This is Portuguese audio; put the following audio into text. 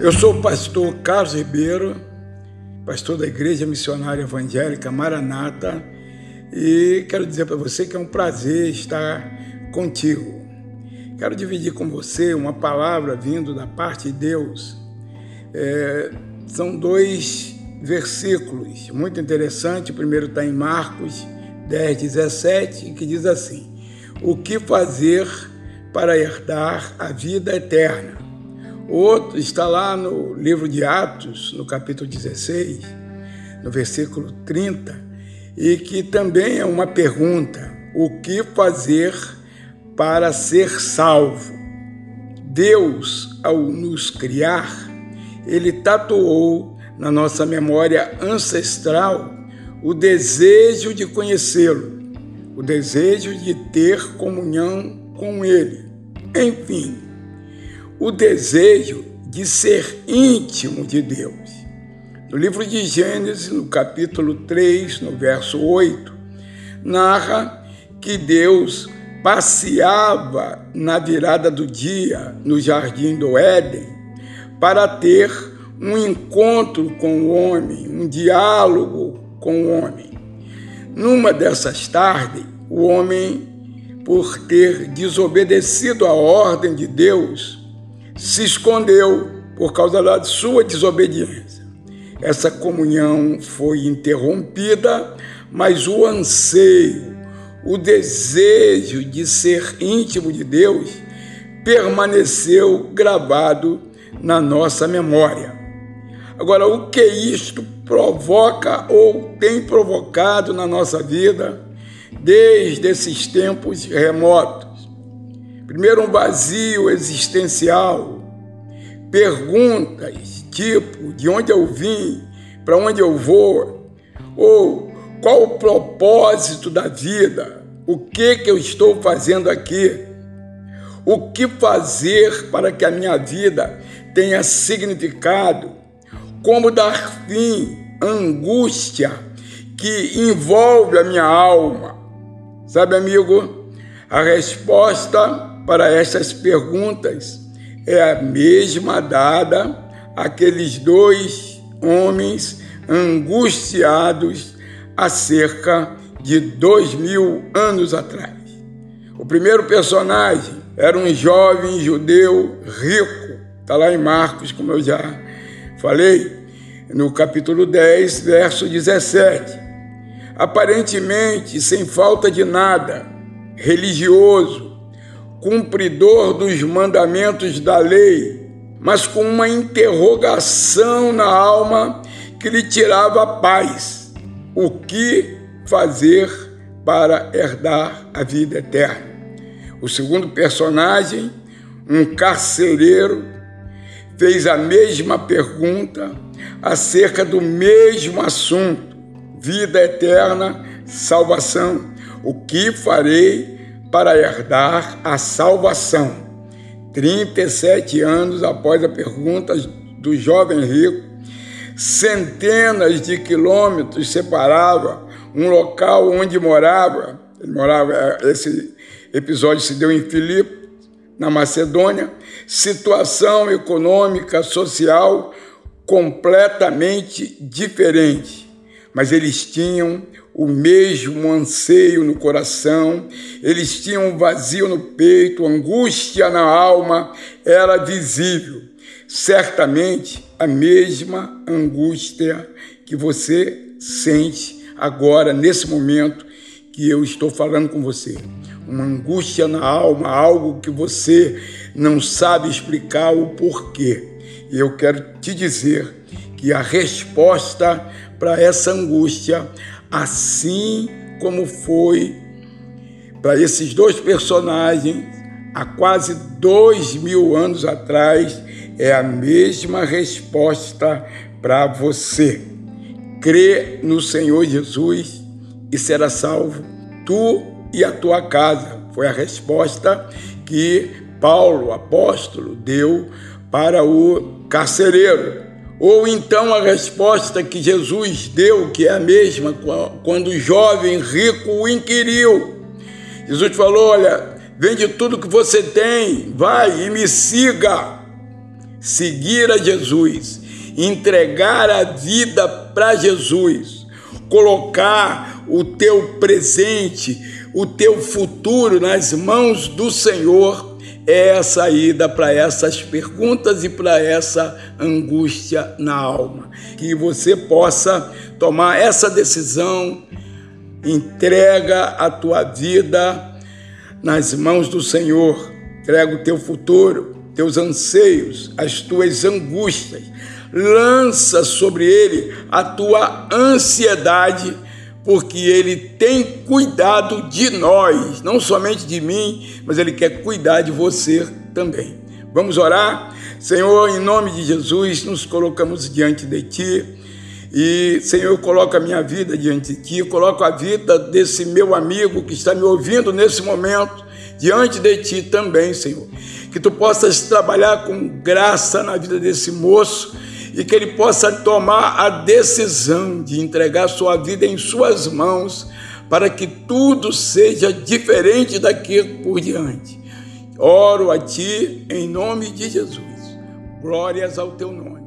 Eu sou o pastor Carlos Ribeiro, pastor da Igreja Missionária Evangélica Maranata, e quero dizer para você que é um prazer estar contigo. Quero dividir com você uma palavra vindo da parte de Deus. É, são dois versículos muito interessantes. O primeiro está em Marcos 10, 17, que diz assim: O que fazer para herdar a vida eterna? Outro está lá no livro de Atos, no capítulo 16, no versículo 30, e que também é uma pergunta: o que fazer para ser salvo? Deus, ao nos criar, ele tatuou na nossa memória ancestral o desejo de conhecê-lo, o desejo de ter comunhão com ele. Enfim, o desejo de ser íntimo de Deus. No livro de Gênesis, no capítulo 3, no verso 8, narra que Deus passeava na virada do dia no jardim do Éden para ter um encontro com o homem, um diálogo com o homem. Numa dessas tardes, o homem, por ter desobedecido a ordem de Deus, se escondeu por causa da sua desobediência. Essa comunhão foi interrompida, mas o anseio, o desejo de ser íntimo de Deus permaneceu gravado na nossa memória. Agora, o que isto provoca ou tem provocado na nossa vida desde esses tempos remotos? Primeiro, um vazio existencial, perguntas tipo de onde eu vim, para onde eu vou, ou qual o propósito da vida, o que, que eu estou fazendo aqui, o que fazer para que a minha vida tenha significado, como dar fim à angústia que envolve a minha alma. Sabe, amigo, a resposta para estas perguntas é a mesma dada àqueles dois homens angustiados há cerca de dois mil anos atrás. O primeiro personagem era um jovem judeu rico, está lá em Marcos, como eu já falei, no capítulo 10, verso 17. Aparentemente sem falta de nada, religioso, cumpridor dos mandamentos da lei, mas com uma interrogação na alma que lhe tirava a paz. O que fazer para herdar a vida eterna? O segundo personagem, um carcereiro, fez a mesma pergunta acerca do mesmo assunto: vida eterna, salvação. O que farei para herdar a salvação. 37 anos após a pergunta do jovem rico, centenas de quilômetros separava um local onde morava, ele morava, esse episódio se deu em Filipe, na Macedônia, situação econômica, social completamente diferente, mas eles tinham o mesmo anseio no coração, eles tinham um vazio no peito, angústia na alma, era visível. Certamente a mesma angústia que você sente agora, nesse momento que eu estou falando com você. Uma angústia na alma, algo que você não sabe explicar o porquê. E eu quero te dizer que a resposta para essa angústia assim como foi para esses dois personagens há quase dois mil anos atrás, é a mesma resposta para você. Crê no Senhor Jesus e será salvo, tu e a tua casa. Foi a resposta que Paulo, apóstolo, deu para o carcereiro. Ou então a resposta que Jesus deu, que é a mesma, quando o jovem rico o inquiriu. Jesus falou: Olha, vende tudo que você tem, vai e me siga. seguir a Jesus, entregar a vida para Jesus, colocar o teu presente, o teu futuro nas mãos do Senhor, é a saída para essas perguntas e para essa angústia na alma. Que você possa tomar essa decisão, entrega a tua vida nas mãos do Senhor, entrega o teu futuro, teus anseios, as tuas angústias, lança sobre ele a tua ansiedade, porque ele tem cuidado de nós, não somente de mim, mas ele quer cuidar de você também. Vamos orar? Senhor, em nome de Jesus, nos colocamos diante de ti. E, Senhor, eu coloco a minha vida diante de ti, coloco a vida desse meu amigo que está me ouvindo nesse momento diante de ti também, Senhor. Que tu possas trabalhar com graça na vida desse moço e que ele possa tomar a decisão de entregar sua vida em suas mãos para que tudo seja diferente daqui por diante. Oro a ti em nome de Jesus. Glórias ao teu nome.